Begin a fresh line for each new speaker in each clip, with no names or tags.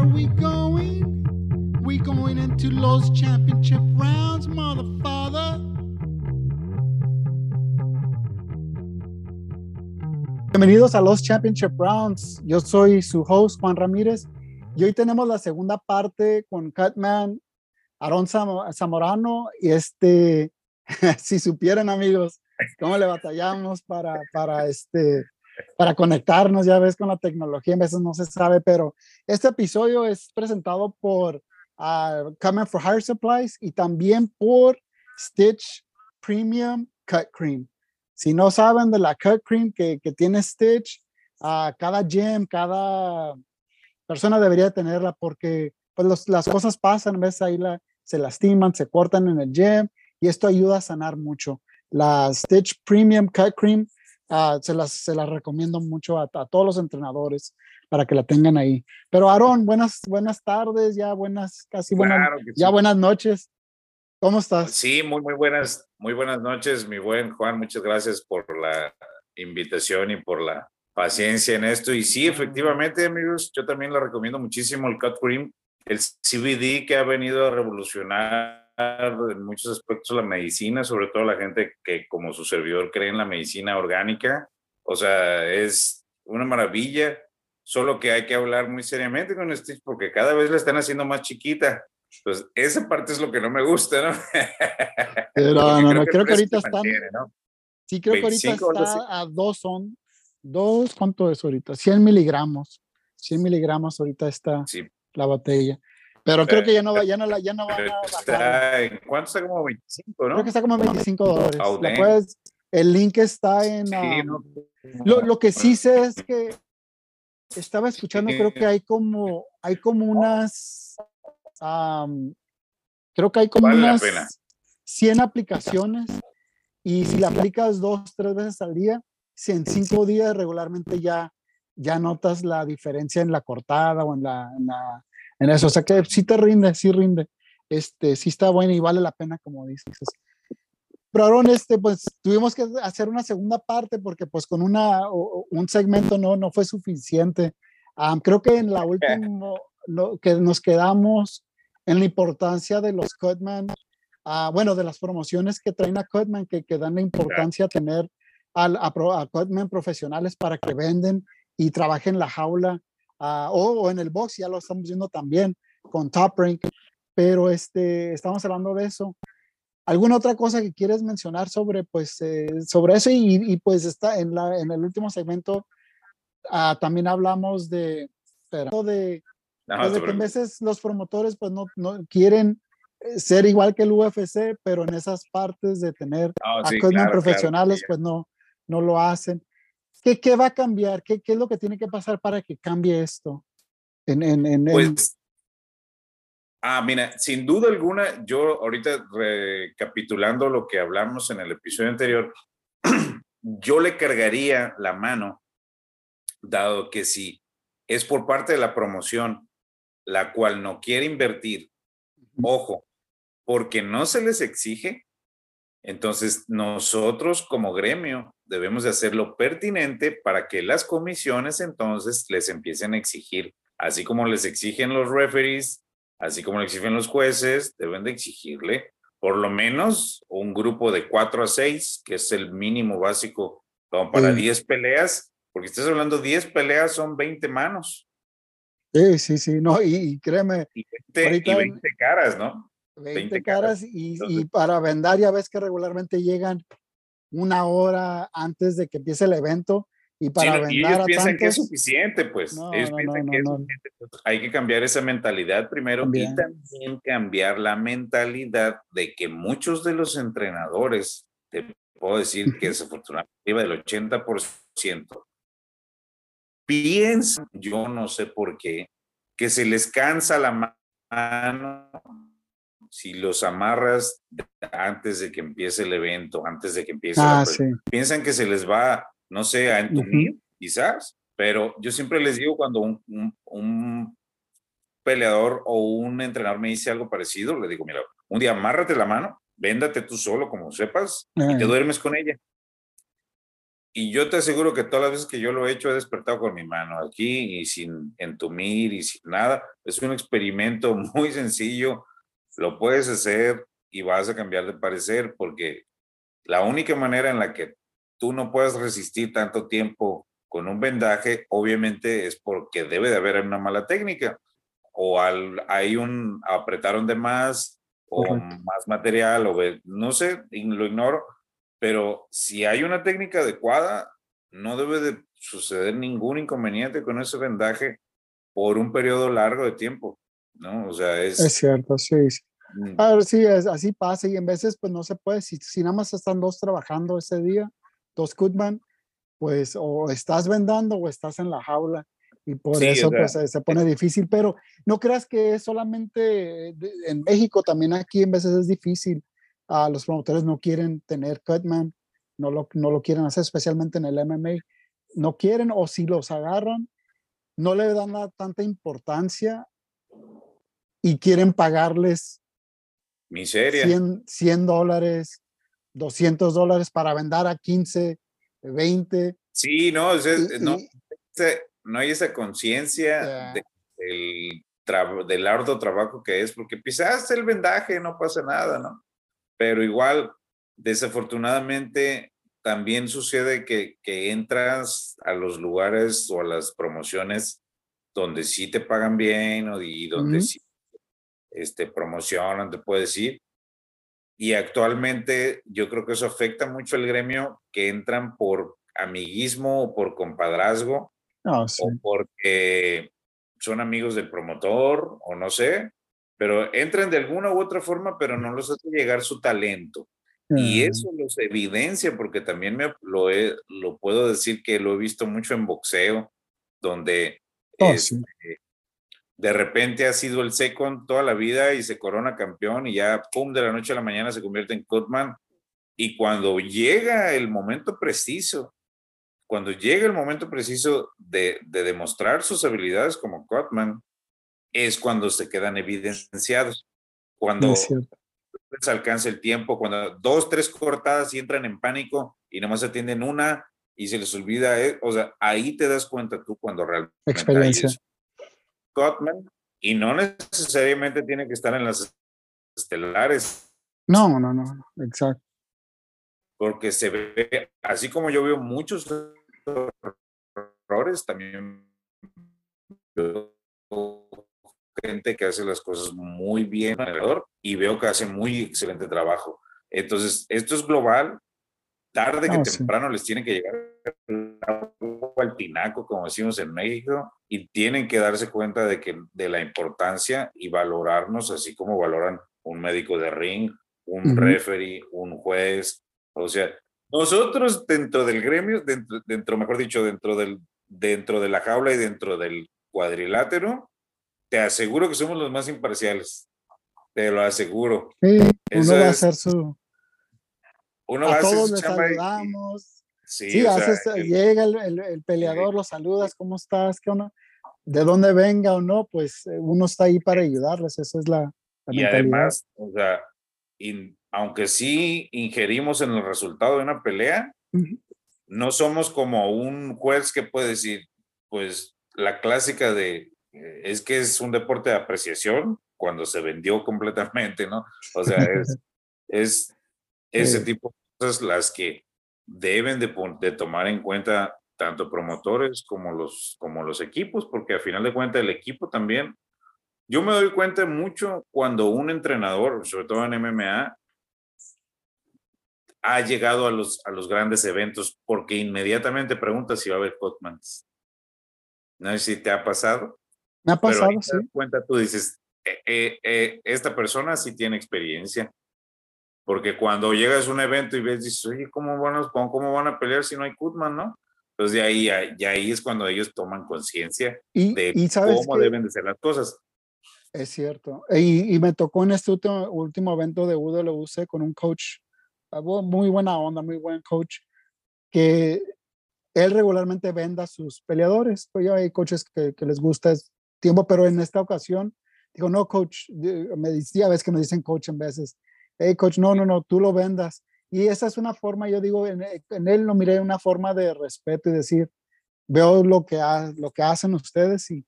are we going? We going into Championship rounds, motherfucker. Bienvenidos a los Championship Rounds. Yo soy su host, Juan Ramírez, y hoy tenemos la segunda parte con Cutman, Aaron Zamorano, y este, si supieran amigos, cómo le batallamos para, para, este, para conectarnos, ya ves, con la tecnología, a veces no se sabe, pero este episodio es presentado por uh, Coming for Higher Supplies y también por Stitch Premium Cut Cream. Si no saben de la cut cream que, que tiene Stitch, uh, cada gym, cada persona debería tenerla porque pues las cosas pasan, ves ahí la, se lastiman, se cortan en el gym y esto ayuda a sanar mucho. La Stitch Premium Cut Cream uh, se, las, se las recomiendo mucho a, a, todos los entrenadores para que la tengan ahí. Pero Aaron, buenas, buenas tardes, ya buenas, casi buenas, claro ya sí. buenas noches. ¿Cómo estás?
Sí, muy, muy buenas, muy buenas noches, mi buen Juan. Muchas gracias por la invitación y por la paciencia en esto. Y sí, efectivamente, amigos, yo también le recomiendo muchísimo el Cut Cream, el CBD que ha venido a revolucionar en muchos aspectos la medicina, sobre todo la gente que como su servidor cree en la medicina orgánica. O sea, es una maravilla, solo que hay que hablar muy seriamente con Stitch porque cada vez la están haciendo más chiquita. Pues esa parte es lo que no me gusta, ¿no?
Pero no, no, creo, creo que ahorita están. ¿no? Sí, creo que ahorita está a dos son, dos, ¿cuánto es ahorita? 100 miligramos. 100 miligramos ahorita está sí. la botella. Pero, creo que ya no, va, ya no, la, ya no van a
bajar. ¿En cuánto está como 25, no?
Creo que está como 25 dólares. Puedes, el link está en. Sí, um, no. lo, lo que sí sé es que estaba escuchando, creo que hay como, hay como unas Um, creo que hay como
vale
unas 100 aplicaciones y si la aplicas dos, tres veces al día, si en cinco días regularmente ya, ya notas la diferencia en la cortada o en, la, en, la, en eso. O sea que sí te rinde, sí rinde. Este, sí está bueno y vale la pena, como dices. Pero Aaron, este, pues tuvimos que hacer una segunda parte porque pues con una, un segmento no, no fue suficiente. Um, creo que en la última, lo que nos quedamos en la importancia de los Cutman, uh, bueno, de las promociones que traen a Cutman, que, que dan la importancia a tener a, a, a Cutman profesionales para que venden y trabajen la jaula uh, o, o, en el box, ya lo estamos viendo también con Top Rank, pero este, estamos hablando de eso. ¿Alguna otra cosa que quieres mencionar sobre, pues, eh, sobre eso? Y, y, pues está en, la, en el último segmento uh, también hablamos de, de no, pues de que a veces los promotores pues no, no, quieren eh, ser igual que el UFC, pero en esas partes de tener
oh,
sí,
claro,
profesionales
claro,
pues no, no lo hacen. ¿Qué, ¿Qué, va a cambiar? ¿Qué, ¿Qué, es lo que tiene que pasar para que cambie esto? En, en, en,
pues, ah, mira, sin duda alguna, yo ahorita recapitulando lo que hablamos en el episodio anterior, yo le cargaría la mano, dado que si es por parte de la promoción la cual no quiere invertir, ojo, porque no se les exige, entonces nosotros como gremio debemos de hacer lo pertinente para que las comisiones entonces les empiecen a exigir, así como les exigen los referees, así como le exigen los jueces, deben de exigirle por lo menos un grupo de cuatro a seis, que es el mínimo básico como para 10 sí. peleas, porque estás hablando 10 peleas son 20 manos.
Sí, sí, sí, no, y, créeme.
Y 20, ahorita, y 20, caras, ¿no?
20, 20 caras, y, Entonces, y, para vender ya ves que regularmente llegan una hora antes de que empiece el evento y para
sí,
vender
y ellos
a
piensan
tantos,
que es suficiente, pues.
No,
ellos
no,
piensan
no,
que es
no,
suficiente. Hay que cambiar esa mentalidad primero
También.
y también cambiar la mentalidad de que muchos de los entrenadores, te puedo decir que desafortunadamente del 80%, piensan, yo no sé por qué, que se les cansa la mano si los amarras antes de que empiece el evento, antes de que empiece
ah,
la
sí.
piensan que se les va, no sé, a entumir, uh -huh. quizás, pero yo siempre les digo cuando un, un, un, peleador o un entrenador me dice algo parecido, le digo, mira, un día amárrate la mano, véndate tú solo como sepas uh -huh. y te duermes con ella. y yo te aseguro que todas las veces que yo lo he hecho he despertado con mi mano aquí y sin entumir y sin nada. Es un experimento muy sencillo, lo puedes hacer y vas a cambiar de parecer porque la única manera en la que tú no puedes resistir tanto tiempo con un vendaje, obviamente es porque debe de haber una mala técnica o al, hay un apretaron de más o más material o no sé, lo ignoro pero si hay una técnica adecuada, no debe de suceder ningún inconveniente con ese vendaje por un periodo largo de tiempo, ¿no? O sea, es...
Es cierto, sí. sí. Mm. A ver, sí, es, así pasa y en veces pues no se puede, si, si nada más están dos trabajando ese día, dos Goodman, pues o estás vendando o estás en la jaula y por eso pues se pone difícil, pero no creas que es solamente en México, también aquí en veces es difícil los promotores no quieren tener Cutman, no lo, no lo quieren hacer, especialmente en el MMA. No quieren o si los agarran, no le dan tanta importancia y quieren pagarles
Miseria.
100, 100 dólares, 200 dólares para vender a 15, 20.
Sí, no, no, no, hay esa conciencia del, del arduo trabajo que es, porque pisaste el vendaje, no pasa nada, ¿no? pero igual, desafortunadamente, también sucede que, que entras a los lugares o a las promociones donde sí te pagan bien o, y donde sí este, promocionan, te puedes decir. Y actualmente yo creo que eso afecta mucho al gremio que entran por amiguismo o por compadrazgo
ah,
o porque son amigos del promotor o no sé, pero entran de alguna u otra forma, pero no los hace llegar su talento. Y eso los evidencia, porque también me, lo, he, lo puedo decir que lo he visto mucho en boxeo, donde
oh,
este, de repente ha sido el second toda la vida y se corona campeón y ya, pum, de la noche a la mañana se convierte en Cutman. Y cuando llega el momento preciso, cuando llega el momento preciso de, de demostrar sus habilidades como Cutman, es cuando se quedan evidenciados. Cuando se alcanza el tiempo, cuando dos, tres cortadas y entran en pánico y nomás atienden una y se les olvida, eh, o sea, ahí te das cuenta tú cuando realmente
experiencia.
Scotman y no necesariamente tiene que estar en las estelares.
No, no, no, exacto.
Porque se ve, así como yo veo muchos errores, también gente que hace las cosas muy bien y veo que hace muy excelente trabajo. Entonces, esto es global. Tarde que temprano les tiene que llegar al tinaco, como decimos en México, y tienen que darse cuenta de, que, de la importancia y valorarnos así como valoran un médico de ring, un referee, un juez. O sea, nosotros dentro del gremio, dentro, dentro, mejor dicho, dentro, del, dentro de la jaula y dentro del cuadrilátero, te aseguro que somos los más imparciales. Te lo aseguro.
Sí, uno va a hacer su.
Uno a va
todos les saludamos. Sí, sí haces, llega el, el, peleador, lo saludas, ¿cómo estás? ¿Qué onda? De dónde venga o no, pues eh, uno está ahí para ayudarles, esa es la, la
y además, o sea, aunque sí ingerimos en el resultado de una pelea, no somos como un juez que puede decir, pues la clásica de eh, es que es un deporte de apreciación cuando se vendió completamente, ¿no? O sea, es, es ese tipo de cosas las que deben de, de, tomar en cuenta tanto promotores como los, como los equipos, porque al final de cuentas el equipo también, yo me doy cuenta mucho cuando un entrenador, sobre todo en MMA, ha llegado a los, a los grandes eventos porque inmediatamente pregunta si va a haber Cotmans. No sé si te ha pasado.
Me ha pasado, sí.
cuenta, tú dices, eh, eh, eh, esta persona sí tiene experiencia. Porque cuando llegas a un evento y ves, dices, oye, ¿cómo van a, cómo van a pelear si no hay Kutman, no? Entonces, de ahí, ya ahí es cuando ellos toman conciencia de cómo deben de ser las cosas.
Es cierto. Y, y, me tocó en este último, último evento de UWC con un coach, ah, muy buena onda, muy buen coach, que él regularmente venda a sus peleadores. Pues ya hay coaches que, que les gusta tiempo, pero en esta ocasión, digo, no, coach, me decía, a veces que me dicen coach en veces, hey, coach, no, no, no, tú lo vendas. Y esa es una forma, yo digo, en, él lo miré una forma de respeto y decir, veo lo que, hacen ustedes y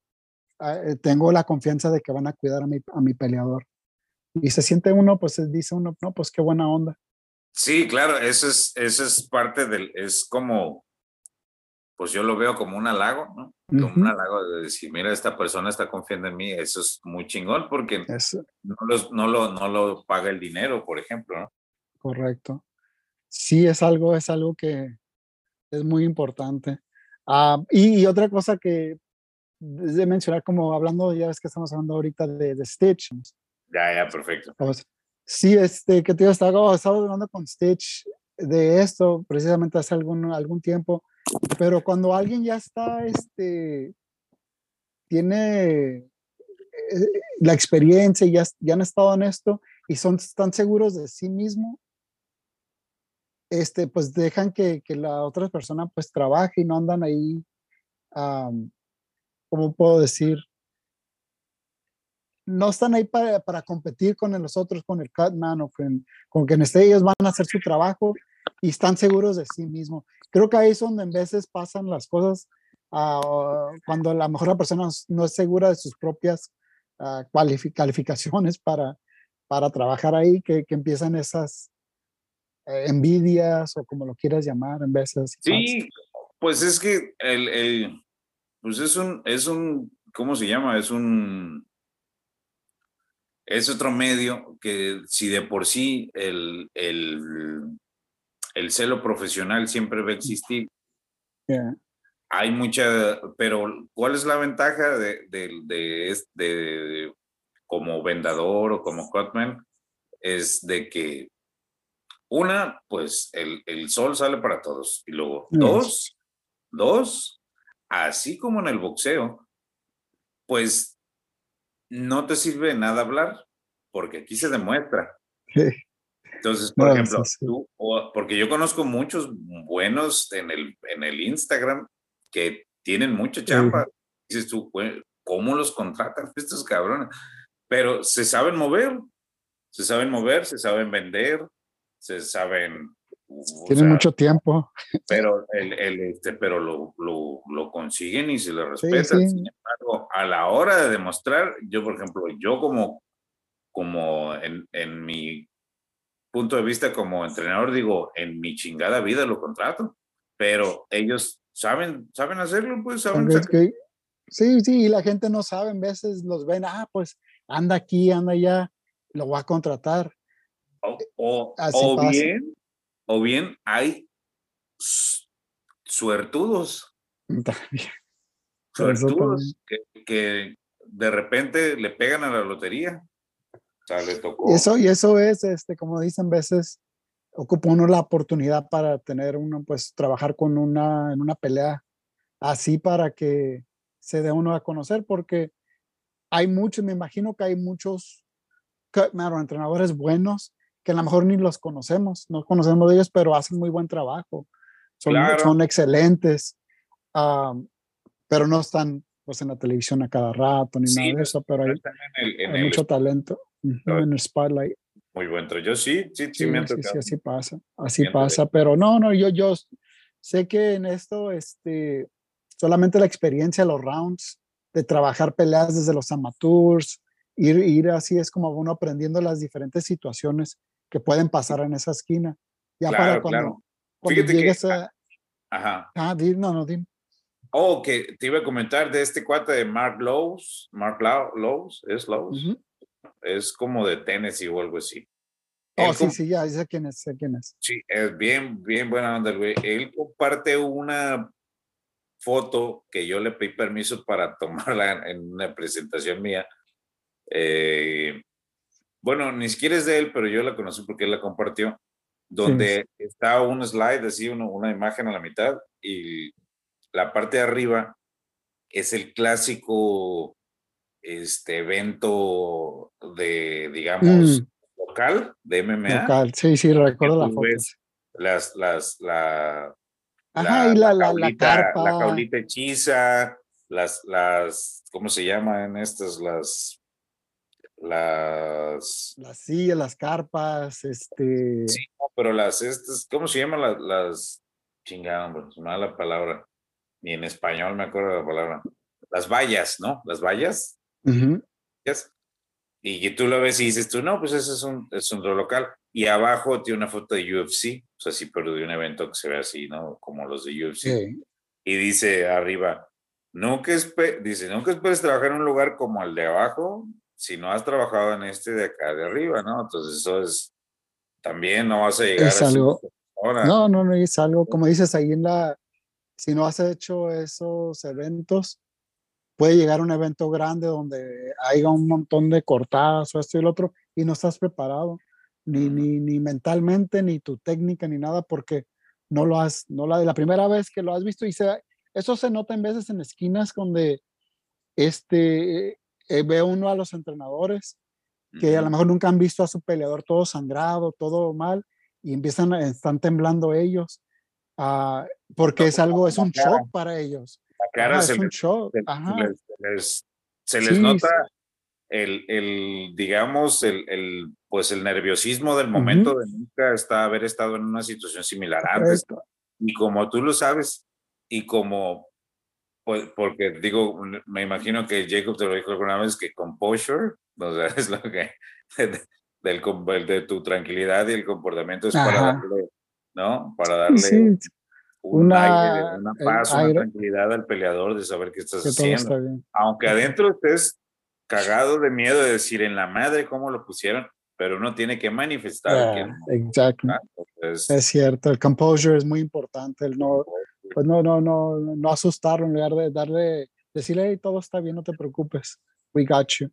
ah, eh, tengo la confianza de que van a cuidar a mi, peleador. Y se siente uno, pues dice uno, no, pues qué buena onda.
Sí, claro, eso es, eso es parte del, es como, pues yo lo veo como un halago, ¿no? Como un halago de decir, mira, esta persona está confiando en mí, eso es muy chingón porque no, no, lo, no lo paga el dinero, por ejemplo, ¿no?
Correcto. Sí, es algo, es algo que es muy importante. Ah, y, otra cosa que es de mencionar, como hablando, ya ves que estamos hablando ahorita de, de Stitch.
Ya, ya, perfecto.
Sí, este, que te estaba, estaba hablando con Stitch de esto precisamente hace algún, algún tiempo, pero cuando alguien ya está, este, tiene eh, la experiencia ya, ya han estado en esto y son tan seguros de sí mismo, este, pues dejan que, que, la otra persona pues trabaje y no andan ahí, ¿cómo puedo decir? No están ahí para, para competir con los otros, con el Cutman o con, con quien esté, ellos van a hacer su trabajo y están seguros de sí mismos. Creo que ahí es donde en veces pasan las cosas uh, cuando la mejor persona no es segura de sus propias uh, calificaciones para, para trabajar ahí, que, que empiezan esas, eh, envidias o como lo quieras llamar en veces.
Sí, pues es que el, el, pues es un, es un, ¿cómo se llama? Es un, es otro medio que si de por sí el, el, el celo profesional siempre va a existir. Hay mucha, pero ¿cuál es la ventaja de, de, de, como vendedor o como cutman? Es de que una, pues el, el, sol sale para todos. Y luego, dos, dos, así como en el boxeo, pues no te sirve nada hablar, porque aquí se demuestra. Entonces, por ejemplo, tú, porque yo conozco muchos buenos en el, en el Instagram que tienen mucha chamba. Dices tú, ¿cómo los contratan estos cabrones? Pero se saben mover, se saben mover, se saben vender, se saben.
Tienen mucho tiempo.
Pero, el, el este, pero lo, lo, lo, consiguen y se le respetan. Sin embargo, a la hora de demostrar, yo, por ejemplo, yo como, como en, en mi punto de vista como entrenador, digo, en mi chingada vida lo contrato, pero ellos saben, saben hacerlo, pues saben.
sí, sí, y la gente no sabe, a veces los ven, ah, pues anda aquí, anda allá, lo voy a contratar.
O, o, bien, o bien hay suertudos. Suertudos que, de repente le pegan a la lotería. O sea, le tocó.
Y eso, y eso es, este, como dicen veces, ocupa uno la oportunidad para tener uno, pues trabajar con una, en una pelea así para que se dé uno a conocer, porque hay muchos, me imagino que hay muchos entrenadores buenos que a lo mejor ni los conocemos, no conocemos de ellos, pero hacen muy buen trabajo. Son, son excelentes, pero no están pues, en la televisión a cada rato ni nada de eso, pero hay, hay mucho talento en el spotlight.
Muy buen yo sí, sí, sí, me
sí, sí, así pasa, así pasa, pero no, no, yo, yo sé que en esto, este, solamente la experiencia, los rounds, de trabajar peleas desde los amateurs, ir, ir así es como uno aprendiendo las diferentes situaciones que pueden pasar en esa esquina. Ya para cuando, cuando llegues a...
Ajá.
Ah, no, no, dime.
Oh, que te iba a comentar de este cuate de Mark Lowe's. Mark Lowe's, ¿es Lowe's? Es como de Tennessee o algo así.
Oh, sí, sí, ya sé quién es, sé quién es.
Sí, es bien, bien buena onda, güey. Él comparte una foto que yo le pedí permiso para tomarla en una presentación mía. Eh, bueno, ni siquiera es de él, pero yo la conocí porque él la compartió, donde está un slide, así, una imagen a la mitad, y la parte de arriba es el clásico este evento de, digamos, mm. local, de MMA.
Local, sí, sí, recuerdo la foto.
Las, las, la,
Ajá, y la, la, la, carpa.
La caulita hechiza, las, las, ¿cómo se llaman estas? Las las...
Las sillas, las carpas, este...
Sí, pero las, estas, ¿cómo se llaman las, las chingadas, la palabra, ni en español me acuerdo la palabra. Las vallas, ¿no? Las vallas. Y tú lo ves y dices tú, no, pues ese es un, es un local. Y abajo tiene una foto de UFC, o sea, sí, pero de un evento que se ve así, ¿no? Como los de UFC. Y dice arriba, que dice, que esperes trabajar en un lugar como el de abajo, si no has trabajado en este de acá de arriba, ¿no? Entonces eso es, también no vas a llegar
es algo, No, no, no, es algo, como dices ahí en la, si no has hecho esos eventos, puede llegar un evento grande donde haya un montón de cortadas o esto y el otro y no estás preparado, ni, ni, ni mentalmente, ni tu técnica, ni nada, porque no lo has, no la, la primera vez que lo has visto y se, eso se nota en veces en esquinas donde este, eh, ve uno a los entrenadores que a lo mejor nunca han visto a su peleador todo sangrado, todo mal, y empiezan, están temblando ellos, uh, porque es algo, es un shock para ellos.
La cara es un shock. Se, les, nota el, el, digamos, el, el, pues el nerviosismo del momento de nunca está, haber estado en una situación similar antes. Y como tú lo sabes, y como, pues, porque digo, me imagino que Jacob te lo dijo alguna vez, que composure, o sea, es lo que, del, de tu tranquilidad y el comportamiento es para darle, ¿no? Para darle una, una paz, una tranquilidad al peleador de saber qué estás haciendo. Aunque adentro estés cagado de miedo de decir en la madre cómo lo pusieron, pero uno tiene que manifestar.
exacto. es cierto, el composure es muy importante, el no, pues no, no, no, no asustarlo en lugar de darle, decirle, hey, todo está bien, no te preocupes, we got you.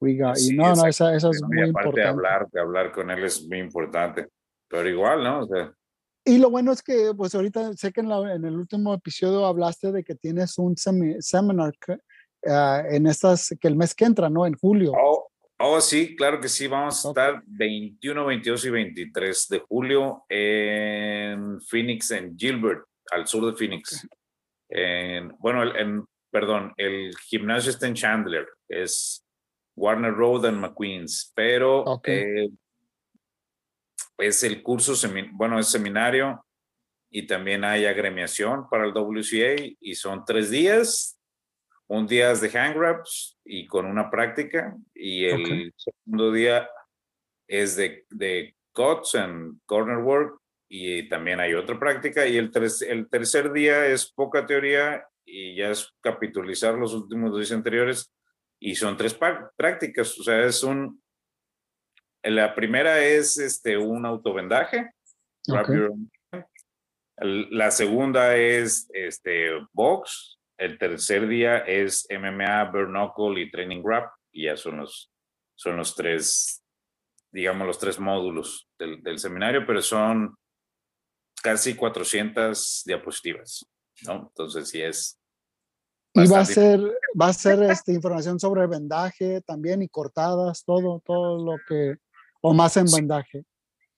We got you. No, no, esa, esa es muy importante.
De hablar, de hablar con él es muy importante, pero igual, ¿no? O sea,
y lo bueno es que, pues ahorita sé que en, la, en el último episodio hablaste de que tienes un seminar uh, en estas, que el mes que entra, ¿no? En julio.
Oh, oh sí, claro que sí. Vamos a estar 21, 22 y 23 de julio en Phoenix, en Gilbert, al sur de Phoenix. En, bueno, en, perdón, el gimnasio está en Chandler, es Warner Road and McQueens, pero eh, es el curso, bueno, es seminario y también hay agremiación para el WCA y son tres días, un día es de hang wraps y con una práctica y el segundo día es de, de cuts and corner work y también hay otra práctica y el, el tercer día es poca teoría y ya es capitalizar los últimos dos días anteriores y son tres prácticas, o sea, es un, la primera es este, un autovendaje. La segunda es este, box. El tercer día es MMA, bare y training wrap. Y ya son los, son los tres, digamos, los tres módulos del, del seminario, pero son casi 400 diapositivas, ¿no? Entonces sí es...
Y va a ser, va a ser este, información sobre vendaje también y cortadas, todo, todo lo que o más en bandaje?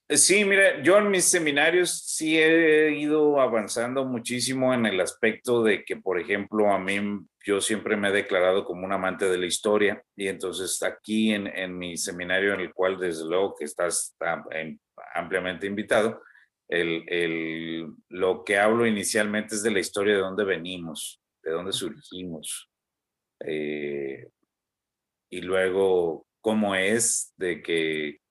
Eh, sí, mira, yo en mis seminarios sí he ido avanzando muchísimo en el aspecto de que, por ejemplo, a mí yo siempre me he declarado como un amante de la historia y entonces aquí en, en mi seminario en el cual desde luego que estás ampliamente invitado, el, el, lo que hablo inicialmente es de la historia de dónde venimos, de dónde surgimos. Eh, y luego cómo es de que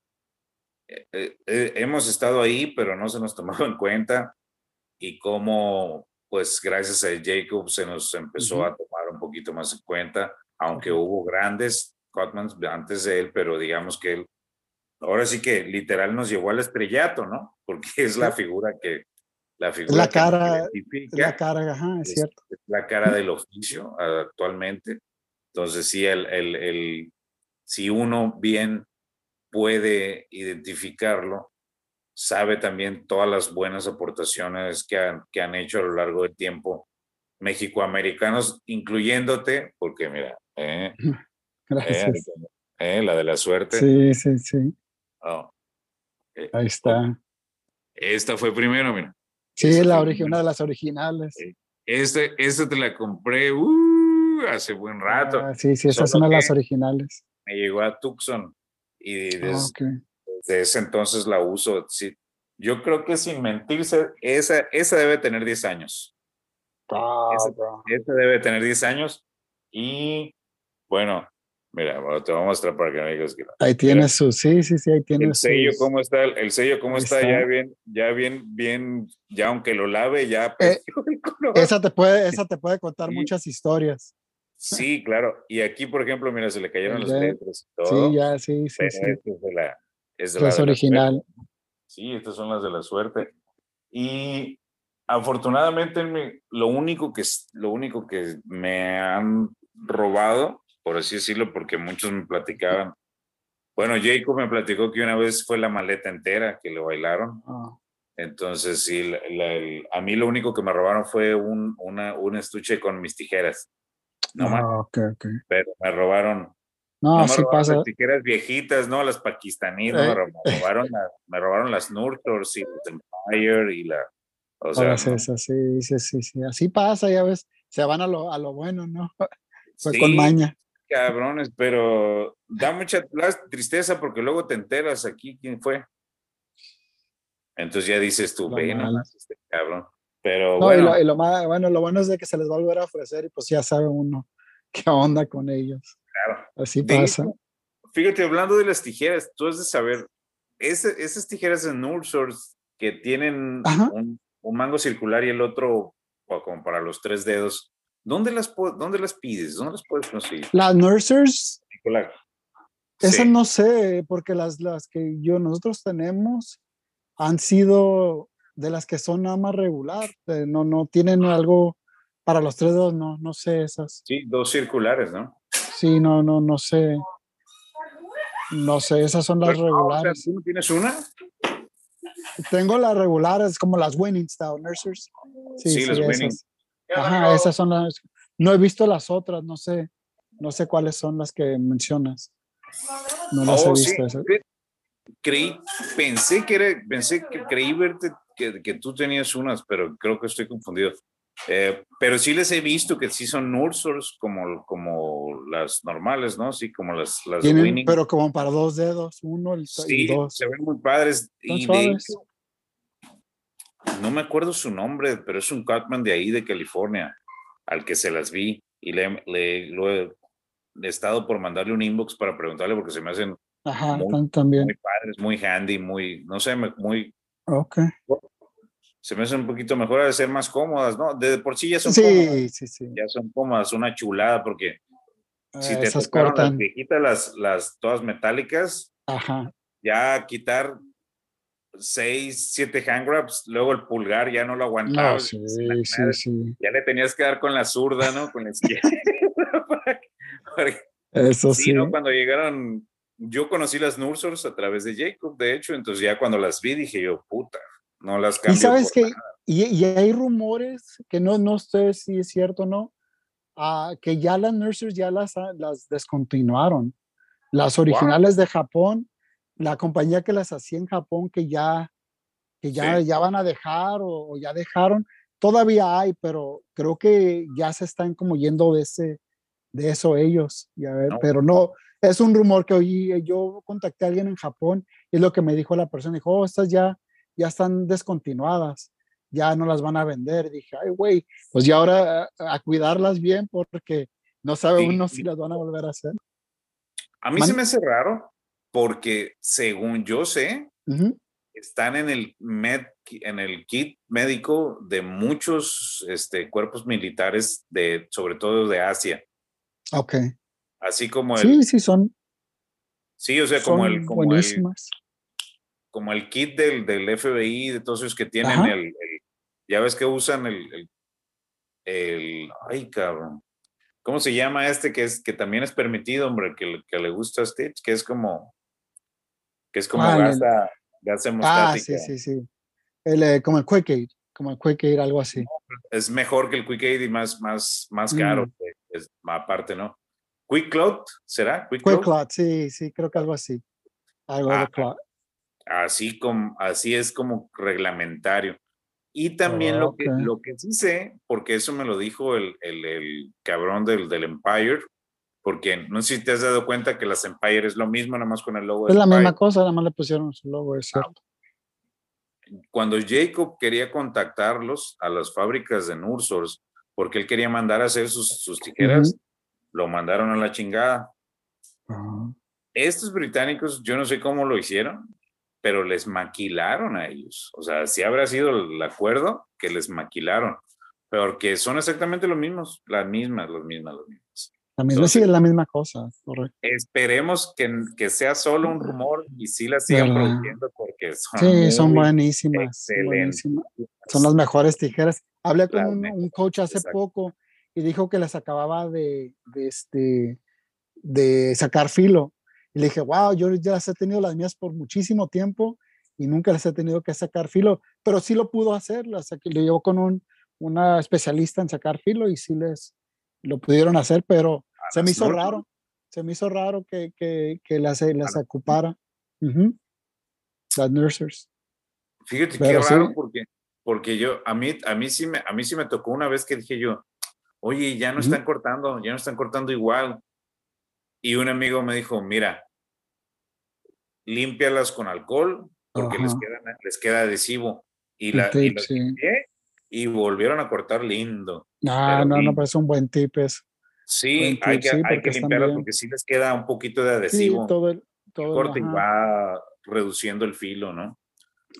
eh, eh, hemos estado ahí, pero no se nos tomó en cuenta y cómo, pues gracias a Jacob se nos empezó a tomar un poquito más en cuenta, aunque hubo grandes Cotmans antes de él, pero digamos que él, ahora sí que literal nos llevó al estrellato, ¿no? Porque es la figura que... La, figura
la cara, la cara, ajá, es, cierto.
la cara del oficio actualmente. Entonces, sí, el, el, el, si uno bien puede identificarlo, sabe también todas las buenas aportaciones que han, que han hecho a lo largo del tiempo mexicoamericanos, incluyéndote, porque mira, eh, eh, eh, la de la suerte.
Sí, sí, sí. Oh, Ahí está.
Esta fue primero, mira.
Sí, la una de las originales.
Este, esta te la compré uh, hace buen rato.
Ah, sí, sí, es una de las originales.
me llegó a Tucson y
Ah,
des-
ok.
desde ese entonces la uso. Sí, yo creo que sin mentirse, esa, esa debe tener 10 años.
Ah, bro.
Esa debe tener 10 años. Y bueno, mira, bueno, te voy a mostrar para que me digas que
Ahí tiene su, sí, sí, sí, ahí tiene
el sello
sus-
cómo está, el sello cómo está,
está.
ya bien, ya bien, bien, ya aunque lo lave, ya
Eh,
el.
Esa te puede, esa te puede contar
Sí.
muchas historias.
Sí, claro. Y aquí, por ejemplo, mira, se le cayeron las letras y todo.
Sí, ya, sí, sí, sí.
es de la, es de la de
original.
Sí, estas son las de la suerte. Y afortunadamente lo único que lo único que me han robado, por así decirlo, porque muchos me platicaban. Bueno, Jacob me platicó que una vez fue la maleta entera que le bailaron.
Ah,
Entonces, sí, la- la- el- a mí lo único que me robaron fue un, una, un estuche con mis tijeras. No más,
ah,
pero me robaron
No,
no me
sí
robaron
pasa.
las tijeras viejitas, no, las pakistaníes, no, me
Eh.
me robaron, las- me robaron las Nurtors y las Empire y la, o sea, no,
sí, sí, sí, sí. Así pasa, ya ves. Se van a lo, a lo bueno, ¿no? Fue
sí,
con maña.
cabrones, pero da mucha tristeza porque luego te enteras aquí quién fue. Entonces ya dices tú, ve nomás este cabrón. Pero
No, y
bueno,
lo, y lo más, bueno, lo bueno es de que se les va a volver a ofrecer y pues ya sabe uno qué onda con ellos.
claro.
Así pasa.
fíjate, hablando de las tijeras, tú has de saber, ese- esas tijeras de Nursource que tienen un, un mango circular y el otro como para los tres dedos, ¿dónde las, dónde las pides? ¿Dónde las puedes conseguir?
Las nursers, esas
Sí.
no sé, porque las, las que yo, nosotros tenemos han sido de las que son nada más regular. eh, No, no tienen algo para los tres dedos, no, no sé esas.
Sí, dos circulares, ¿no?
Sí, no, no, no sé. No sé, esas son las
Pero, ah, o sea,
regulares.
¿Tú no tienes una?
Tengo las regulares, como las winning style nursers. Sí,
Sí,
sí,
las winning.
Ajá, esas son las. No he visto las otras, no sé. No sé cuáles son las que mencionas. No las he
Oh, sí.
visto. esas.
Creí, pensé que era, pensé que creí verte que, que tú tenías unas, pero creo que estoy confundido. Eh, pero sí les he visto que sí son Nursors como, como las normales, ¿no? Sí, como las, las
Tienen,
Winning.
pero como para dos dedos, uno y
sí,
dos.
se ven muy padres. Y de no me acuerdo su nombre, pero es un Catman de ahí, de California, al que se las vi. Y le, le, lo he, he estado por mandarle un inbox para preguntarle porque se me hacen
Ajá,
muy-
también.
muy padres, muy handy, muy, no sé, muy,
Ok.
se me hacen un poquito mejor de ser más cómodas, ¿no? De por sí ya son cómodas,
Sí, sí, sí.
ya son cómodas, una chulada, porque si
Eh,
te
esas
tocaron las
cortan.
viejitas, las, las todas metálicas,
Ajá.
ya quitar seis, siete hand grabs, luego el pulgar ya no lo
No,
aguantabas.
sí, sí, sí.
Ya le tenías que dar con la zurda, ¿no? Con la izquierda.
Eso
sí,
sí.
¿no? Cuando llegaron, yo conocí las Nursors a través de Jacob, de hecho, entonces ya cuando las vi dije yo, puta, no las
Y
cambio.
sabes
por
que,
nada.
y, y hay rumores que no, no sé si es cierto o no, ah, que ya las nurses ya las, ah, las descontinuaron. Las originales de Japón, la compañía que las hacía en Japón, que ya, que ya,
Sí.
ya van a dejar o, o ya dejaron, todavía hay, pero creo que ya se están como yendo de ese, de eso ellos, ver,
No.
pero no, es un rumor que oí, yo contacté a alguien en Japón y es lo que me dijo la persona, dijo, oh, estas ya, ya están descontinuadas, ya no las van a vender. Dije, ay, güey, pues ya ahora a, a cuidarlas bien porque no sabe
Sí.
uno si las van a volver a hacer.
A mí
Man-
se me hace raro porque según yo sé, están en el, med, en el kit médico de muchos este, cuerpos militares, de, sobre todo de Asia,
Ok.
Así como el,
Sí, sí, son,
sí, o sea, como el, como el,
buenísimas.
como el kit del, del FBI, de todos esos que tienen el, el- ya ves que usan el, el, el- ay cabrón, ¿cómo se llama este que es, que también es permitido, hombre, que, que le gusta a Stitch, que es como, que es como
Ah, el-
gasa, gasa
Ah, sí, sí, sí. El, eh, como el Quick Aid, como el Quick Aid, algo así.
es mejor que el Quick Aid y más, más, más caro,
Mm.
es, aparte, ¿no? Quick Cloud, ¿será? Quick,
Quick
Cloud?
Clot, sí, sí, creo que algo así. Algo
Ah,
de.
Así, como, así es como reglamentario. Y también lo, que, lo que sí sé, porque eso me lo dijo el, el, el cabrón del, del Empire, porque no sé si te has dado cuenta que las Empire es lo mismo, nada más con el logo.
Es la misma cosa, nada más le pusieron su logo, es
Ah,
cierto.
Cuando Jacob quería contactarlos a las fábricas de Nursors, porque él quería mandar a hacer sus, sus tijeras, lo mandaron a la chingada. Estos británicos, yo no sé cómo lo hicieron, pero les maquilaron a ellos. O sea, si habrá sido el acuerdo que les maquilaron, porque son exactamente los mismos, las mismas, las mismas, las mismas.
La misma, sí,
Entonces-
es la misma cosa, correcto.
Esperemos que, que sea solo un rumor y sí la sigan
¿Verdad?
produciendo porque son,
Sí, son buenísimas. buenísimas. Son las mejores tijeras. Hablé con un, un coach hace poco y dijo que les acababa de, de, este, de sacar filo. Y le dije, wow, yo ya las he tenido las mías por muchísimo tiempo y nunca les he tenido que sacar filo, pero sí lo pudo hacer. Las le llevó con un, una especialista en sacar filo y sí les lo pudieron hacer, pero se me
las
hizo raro. Se me hizo raro que, que, que las, las ocupara. Ujú. Las nursers.
Fíjate qué
Pero sí.
raro porque, porque yo, a mí, a, mí sí me, a mí sí me tocó una vez que dije yo, oye, ya no están cortando, ya no están cortando igual. Y un amigo me dijo, mira, límpialas con alcohol porque les queda, les queda adhesivo. Y, y las
sí.
limpié y volvieron a cortar lindo.
Ah,
Pero
no, no,
bien.
pero es un buen tip es.
Sí, hay
tip,
que,
sí,
hay que limpiarlas
bien.
porque sí les queda un poquito de
Sí,
adhesivo.
todo el, todo,
corte y va reduciendo el filo, ¿no?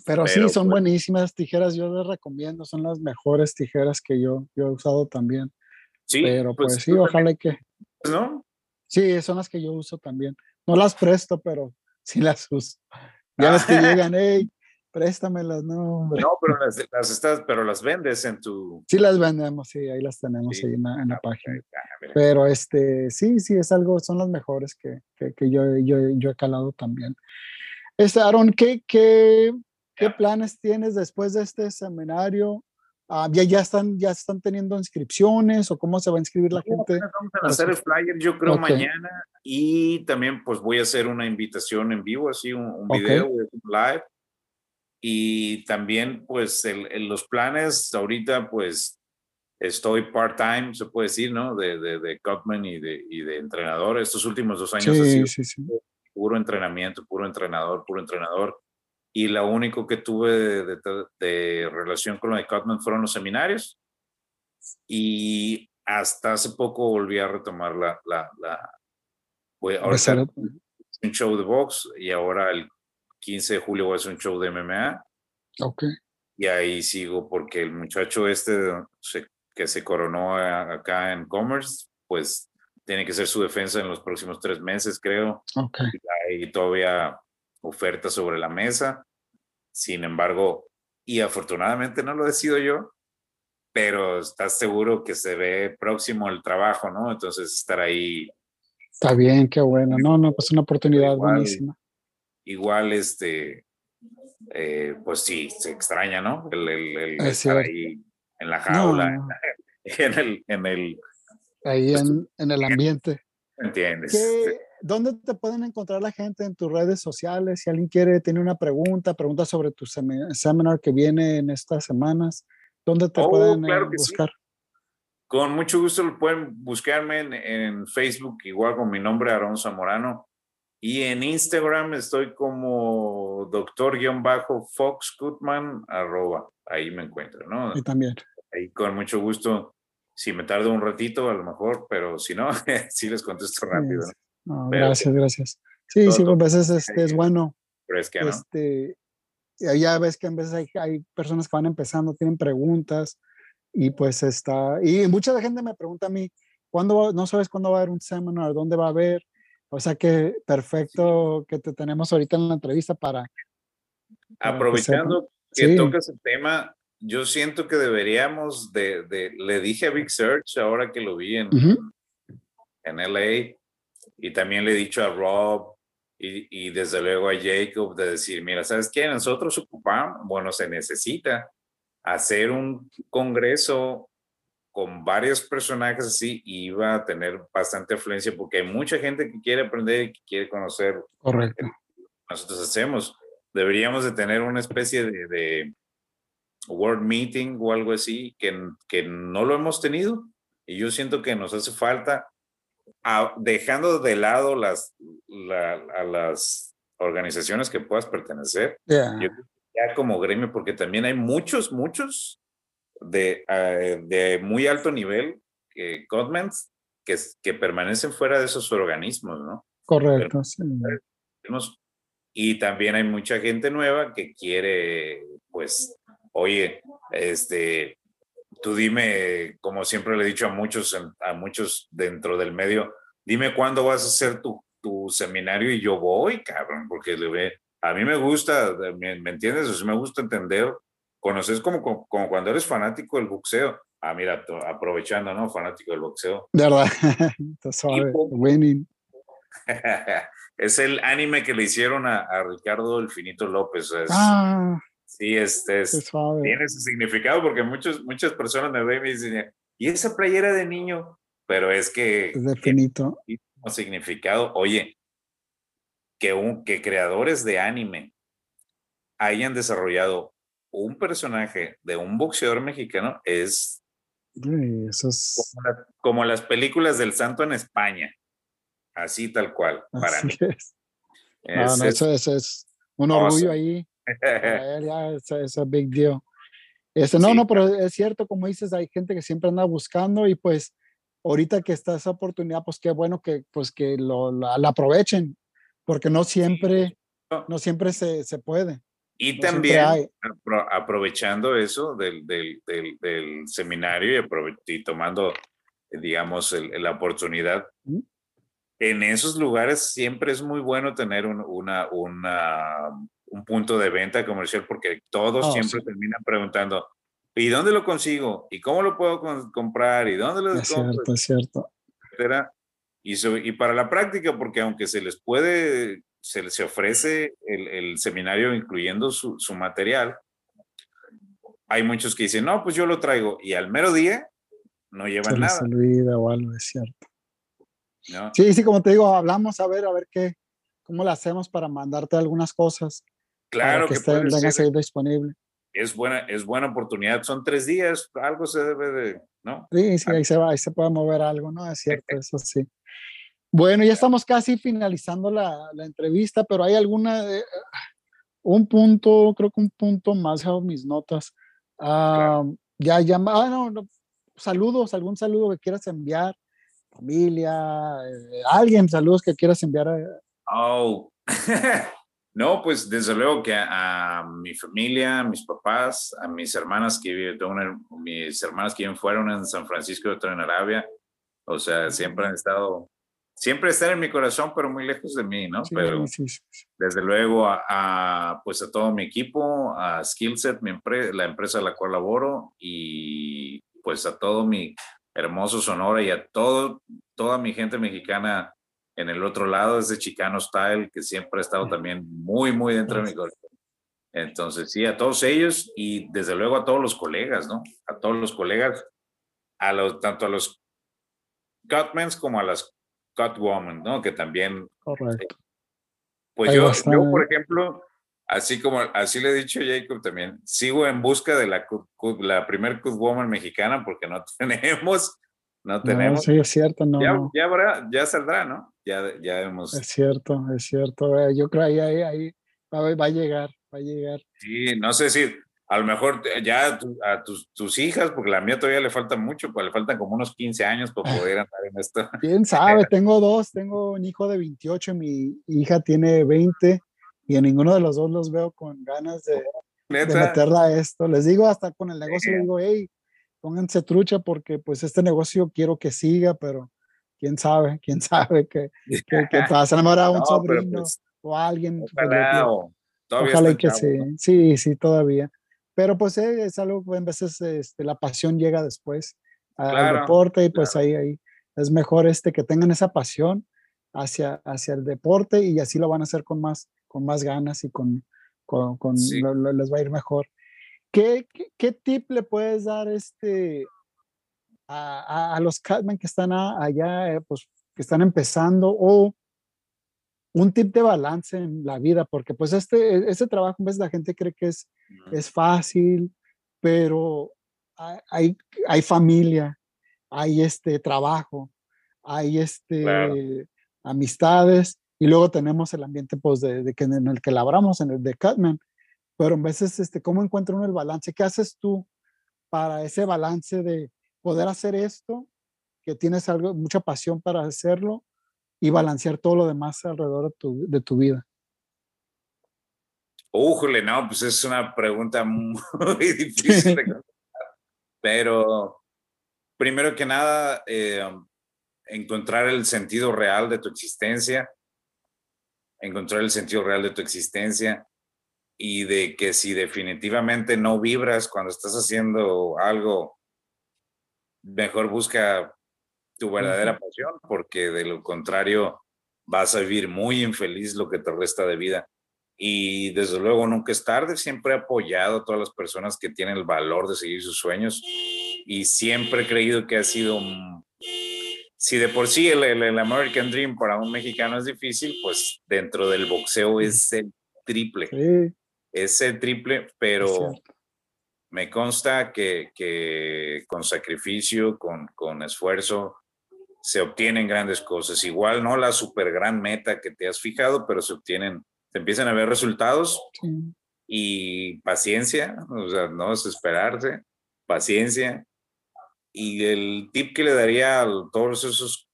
Pero, sí, son
pues-
buenísimas tijeras, yo les recomiendo, son las mejores tijeras que yo, yo he usado también.
Sí,
pero pues, sí,
tú
ojalá que,
¿no?
sí, son las que yo uso también. No las presto, pero sí las uso. Ya ves que llegan, hey, préstamelas, no, hombre.
No, pero las, las estás, pero las vendes en tu.
Sí las vendemos, sí, ahí las tenemos
Sí.
ahí en la, en la
Ah,
página.
ah.
Pero este, sí, sí, es algo, son las mejores que, que, que yo, yo, yo he calado también. Este, Aaron, ¿qué, qué, qué planes tienes después de este seminario? Ah, ¿ya, ya, están, ¿Ya están teniendo inscripciones o cómo se va a inscribir la gente?
Vamos a
su-
el flyer, yo creo,
Ok.
mañana. Y también, pues, voy a hacer una invitación en vivo, así, un, un
Ok.
video, hacer un live. Y también, pues, el- el- los planes, ahorita, pues, estoy part-time, se puede decir, ¿no? De, de, de Cutman y de, y de entrenador. Estos últimos dos años ha
Sí,
sido
sí, sí.
puro entrenamiento, puro entrenador, puro entrenador. Y lo único que tuve de, de- de relación con lo de Cutman fueron los seminarios. Y hasta hace poco volví a retomar la... la, la voy, ahora
a-
un show de box y ahora el 15 de julio voy a hacer un show de MMA.
Ok,
Y ahí sigo porque el muchacho este que se coronó a- acá en Commerce, pues tiene que ser su defensa en los próximos tres meses, creo
ok.
hay todavía ofertas sobre la mesa. Sin embargo, y afortunadamente no lo decido yo, pero estás seguro que se ve próximo el trabajo, ¿no? Entonces estar ahí
Está bien, qué bueno. No, no, pues una oportunidad
Igual,
buenísima.
igual, este, eh, pues sí, se extraña, ¿no? El, el- el
Es
estar
cierto.
ahí en la
No,
jaula,
no,
en el, en el,
ahí
pues,
en, en el ambiente.
¿entiendes?
¿Qué, ¿Dónde te pueden encontrar la gente en tus redes sociales? Si alguien quiere, tiene una pregunta, pregunta sobre tu semi- seminar que viene en estas semanas, ¿dónde te
Oh,
pueden eh,
claro sí.
buscar?
Con mucho gusto lo pueden buscarme en, en Facebook, igual con mi nombre, Aaron Zamorano. Y en Instagram estoy como doctor-fox Goodman, arroba. Ahí me encuentro, ¿no?
Y también.
Ahí con mucho gusto. Si me tardo un ratito, a lo mejor, pero si no, sí les contesto rápido.
Sí,
¿no?
No, gracias, gracias. Sí,
todo-
sí,
todo
a veces este, es bueno.
Pero es que, ¿no?
Este, ya- ves que a veces hay, hay personas que van empezando, tienen preguntas y pues está, y mucha gente me pregunta a mí, ¿cuándo va- no sabes cuándo va a haber un seminar, dónde va a haber? O sea que perfecto que te tenemos ahorita en la entrevista para... para que
Aprovechando que,
Sí.
tocas el tema, yo siento que deberíamos de, de- le dije a Big Search ahora que lo vi en,
Ujú.
en LA y también le he dicho a Rob y, y desde luego a Jacob de decir, mira, ¿sabes qué? Nosotros ocupamos, bueno, se necesita hacer un congreso con varios personajes así y iba a tener bastante afluencia porque hay mucha gente que quiere aprender y que quiere conocer
Correcto.
nosotros hacemos. Deberíamos de tener una especie de, de World Meeting o algo así que, que no lo hemos tenido y yo siento que nos hace falta dejando de lado las, a las organizaciones que puedas pertenecer, ya como gremio, porque también hay muchos, muchos de, eh, de muy alto nivel, eh, que, que permanecen fuera de esos organismos, ¿no?
Correcto.
Y también hay mucha gente nueva que quiere, pues, oye, este, tú dime, como siempre le he dicho a muchos, a muchos dentro del medio, dime cuándo vas a hacer tu, tu seminario y yo voy, cabrón, porque le a mí me gusta, ¿me, entiendes? O sea, me gusta entender, conoces como, como, cuando eres fanático del boxeo. Ah, mira, aprovechando, ¿no? Fanático del boxeo.
De verdad, winning.
es el anime que le hicieron a, a Ricardo El Finito López. ah, sí, este es, tiene ese significado porque muchos, muchas personas me ven y me dicen, ¿y esa playera de niño? Pero es que...
Es de Finito.
significado. Oye, que, un, que creadores de anime hayan desarrollado un personaje de un boxeador mexicano es, Como, las películas del santo en España. Así tal cual, para mí.
Es. no, eso, es un orgullo ahí. Eso es un big deal. Este, no, no, pero es cierto, como dices, hay gente que siempre anda buscando y pues ahorita que está esa oportunidad, pues qué bueno que, pues que lo, la, aprovechen, porque no siempre, no siempre se, se puede.
Y también aprovechando eso del, del, del, seminario y, y, tomando, digamos, la oportunidad, en esos lugares siempre es muy bueno tener un, una, una, un punto de venta comercial porque todos oh, siempre terminan preguntando, ¿y dónde lo consigo? ¿Y cómo lo puedo comprar? ¿Y dónde lo
es Cierto, es cierto.
Y, y, para la práctica, porque aunque se les puede, se les ofrece el, el seminario incluyendo su, su, material, hay muchos que dicen, no, pues yo lo traigo. Y al mero día no llevan se nada.
Se olvida o algo, es cierto. Sí, sí, como te digo, hablamos a ver, a ver qué, cómo lo hacemos para mandarte algunas cosas.
Claro
que, que esté, disponible.
Es buena, es buena oportunidad. Son tres días, algo se debe de, ¿no?
Sí, sí, ahí se va, ahí se puede mover algo, ¿no? Es cierto, eso sí. Bueno, ya estamos casi finalizando la, la entrevista, pero hay alguna, un punto, creo que un punto más a mis notas. Ya, ya, ah, no, no, saludos, algún saludo que quieras enviar familia, eh, alguien, saludos que quieras enviar.
Oh, no, pues desde luego que a, mi familia, a mis papás, a mis hermanas que viven, mis hermanas que viven fuera, una en San Francisco y otra en Arabia. O sea, siempre han estado, siempre están en mi corazón, pero muy lejos de mí, ¿no? pero desde luego a, pues a todo mi equipo, a Skillset, mi la empresa a la cual laboro, y pues a todo mi hermoso Sonora y a todo, toda mi gente mexicana en el otro lado, de Chicano Style, que siempre ha estado también muy, muy dentro de mi corazón. Entonces, sí, a todos ellos y desde luego a todos los colegas, ¿no? A todos los colegas, a los, tanto a los Cutmans como a las Cutwomen, ¿no? Que también.
Correcto.
Pues yo, yo, por ejemplo, así como así le he dicho a Jacob también, sigo en busca de la, la primer Woman mexicana porque no tenemos, no tenemos.
sí, es cierto, no.
Ya, ya, habrá, ya saldrá, ¿no? Ya, ya hemos.
Es cierto, es cierto. Eh, yo creo ahí, ahí, ahí va, va, a llegar, va a llegar.
Sí, no sé si a lo mejor ya a, tus, tus, hijas, porque la mía todavía le falta mucho, pues le faltan como unos 15 años para poder andar en esto.
Quién sabe, tengo dos, tengo un hijo de 28, mi hija tiene 20 y en ninguno de los dos los veo con ganas de, meterla a esto. Les digo hasta con el negocio, digo, hey, pónganse trucha porque pues este negocio quiero que siga, pero quién sabe, quién sabe que, que, que pasa, a un no, sobrino pues, o alguien.
Ojalá,
que sí, sí, sí, todavía. Pero pues eh, es algo que en veces este, la pasión llega después al deporte y pues ahí, ahí es mejor este que tengan esa pasión hacia, hacia el deporte y así lo van a hacer con más, con más ganas y con, con, con les va a ir mejor. ¿Qué, qué, tip le puedes dar este, a, a, los Catman que están allá, eh, pues que están empezando o un tip de balance en la vida? Porque pues este, este trabajo, en vez la gente cree que es, es fácil, pero hay, hay familia, hay este trabajo, hay este, amistades, y luego tenemos el ambiente pues, de, que en el que labramos, en el de Catman. Pero a veces, este, ¿cómo encuentra uno el balance? ¿Qué haces tú para ese balance de poder hacer esto, que tienes algo, mucha pasión para hacerlo y balancear todo lo demás alrededor de tu, de tu vida?
Újole, no, pues es una pregunta muy difícil de contestar. Pero primero que nada, eh, encontrar el sentido real de tu existencia, encontrar el sentido real de tu existencia y de que si definitivamente no vibras cuando estás haciendo algo, mejor busca tu verdadera pasión, porque de lo contrario vas a vivir muy infeliz lo que te resta de vida. Y desde luego nunca es tarde, siempre he apoyado a todas las personas que tienen el valor de seguir sus sueños y siempre he creído que ha sido si de por sí el, American Dream para un mexicano es difícil, pues dentro del boxeo es el triple. Es el triple, pero me consta que, que, con sacrificio, con, con esfuerzo, se obtienen grandes cosas. Igual no la super gran meta que te has fijado, pero se obtienen, se empiezan a ver resultados y paciencia, o sea, no desesperarse, paciencia. Y el tip que le daría a todos esos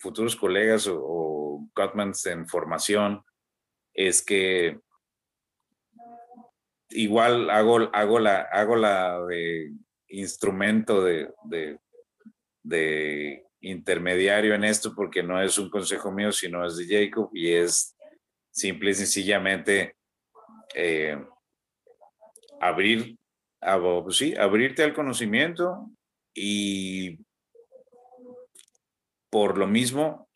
futuros colegas o, o en formación es que igual hago, hago, la, hago la de instrumento de, de, intermediario en esto porque no es un consejo mío, sino es de Jacob y es simple y sencillamente eh, abrir, pues sí, abrirte al conocimiento, y por lo mismo,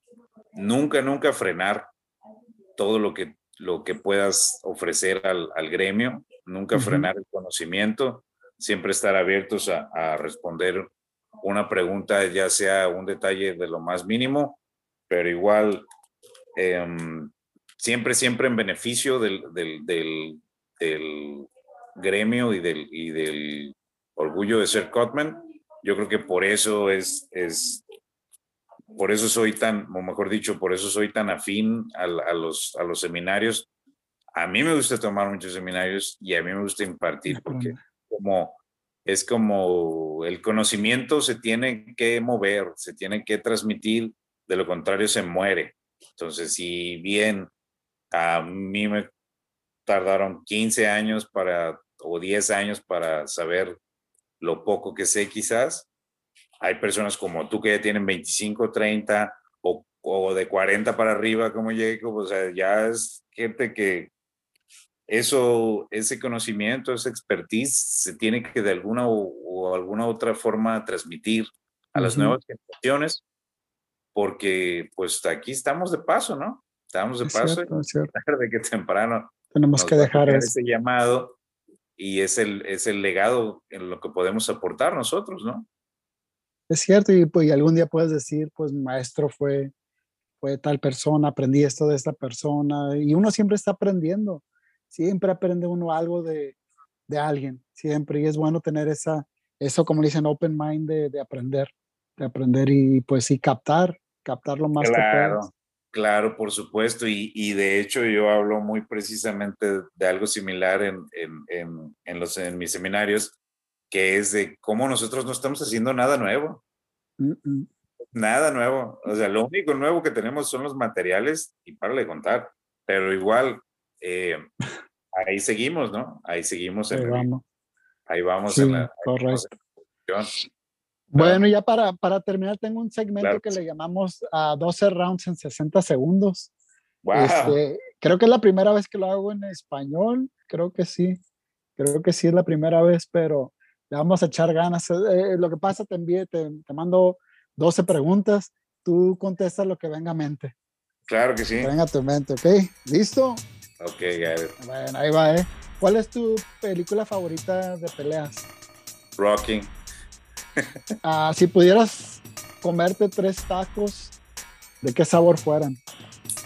nunca, nunca frenar todo lo que, lo que puedas ofrecer al, gremio, nunca frenar el conocimiento, siempre estar abiertos a, responder una pregunta, ya sea un detalle de lo más mínimo, pero igual em, siempre, siempre en beneficio del, del, gremio y del, y del orgullo de ser Cotman yo creo que por eso es, es por eso soy tan, o mejor dicho, por eso soy tan afín a, los, a los seminarios. A mí me gusta tomar muchos seminarios y a mí me gusta impartir porque como, es como el conocimiento se tiene que mover, se tiene que transmitir, de lo contrario se muere. Entonces, si bien a mí me tardaron 15 años para, o 10 años para saber lo poco que sé quizás. Hay personas como tú que ya tienen 25, 30 o, o de 40 para arriba como Jacob, o sea, ya es gente que eso, ese conocimiento, esa expertise se tiene que de alguna o, alguna otra forma transmitir a las nuevas generaciones, porque pues aquí estamos de paso, ¿no? Estamos de paso tarde que temprano.
Tenemos que dejar
ese llamado y es el, es el legado en lo que podemos aportar nosotros, ¿no?
Es cierto, y, pues, algún día puedes decir, pues maestro fue, fue tal persona, aprendí esto de esta persona, y uno siempre está aprendiendo, siempre aprende uno algo de, de alguien, siempre, y es bueno tener esa, eso como dicen, open mind de, de aprender, de aprender y pues sí, captar, captar lo más
claro.
que puedas.
Claro, por supuesto, y, y, de hecho yo hablo muy precisamente de algo similar en, en, en, los, en mis seminarios, que es de cómo nosotros no estamos haciendo nada nuevo. Nada nuevo. O sea, lo único nuevo que tenemos son los materiales y para de contar, pero igual eh, ahí seguimos, ¿no? Ahí seguimos. En ahí vamos. Ahí vamos en la...
Correcto. Bueno, ya para, para terminar, tengo un segmento que le llamamos a 12 rounds en 60 segundos. Este, creo que es la primera vez que lo hago en español, creo que sí, creo que sí es la primera vez, pero le vamos a echar ganas. Eh, eh, lo que pasa, te envíe, te, te, mando 12 preguntas, tú contestas lo que venga a mente.
Claro que sí.
Venga a tu mente, ¿ok? ¿Listo?
Ok, it.
Bueno, ahí va, ¿eh? ¿Cuál es tu película favorita de peleas?
Rocking.
Ah, si pudieras comerte tres tacos, ¿de qué sabor fueran?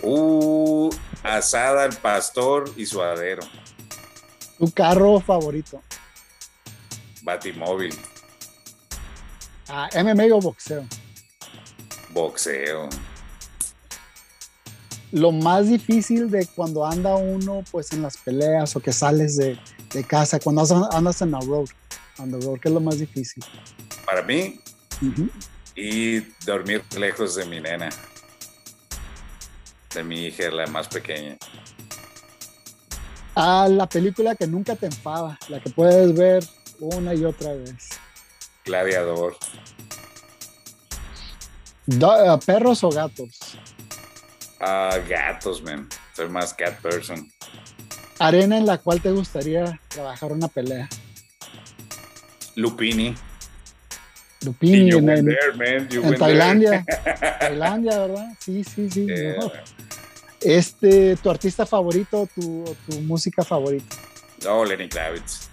Uh, asada al pastor y suadero.
¿Tu carro favorito?
Batimóvil.
Ah, MMA o boxeo.
Boxeo.
Lo más difícil de cuando anda uno pues en las peleas o que sales de, de casa, cuando andas en la road, on the road, ¿qué es lo más difícil?
Para mí, y dormir lejos de mi nena, de mi hija, la más pequeña.
Ah, la película que nunca te enfada, la que puedes ver una y otra vez.
Gladiador.
Eh, ¿Perros o gatos?
Ah, gatos, man. Soy más cat person.
Arena en la cual te gustaría trabajar una pelea.
Lupini.
Lupini en, Tailandia. Tailandia, ¿verdad? Sí, sí, sí. Este, tu artista favorito, tu, tu música favorita.
Oh, Lenny Kravitz.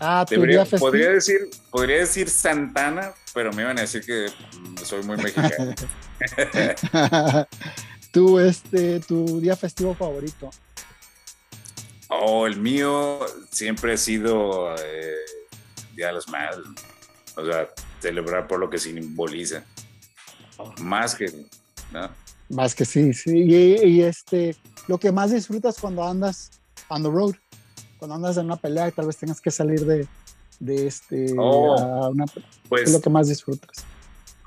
Ah, tu
podría decir, podría decir Santana, pero me iban a decir que mm, soy muy mexicano.
tu, este, tu día festivo favorito.
Oh, el mío siempre ha sido eh, Día de las Madres. O sea, celebrar por lo que simboliza. Más que, ¿no?
Más que sí, sí. Y, este, lo que más disfrutas cuando andas on the road, cuando andas en una pelea y tal vez tengas que salir de, de este,
oh,
pues, es lo que más disfrutas?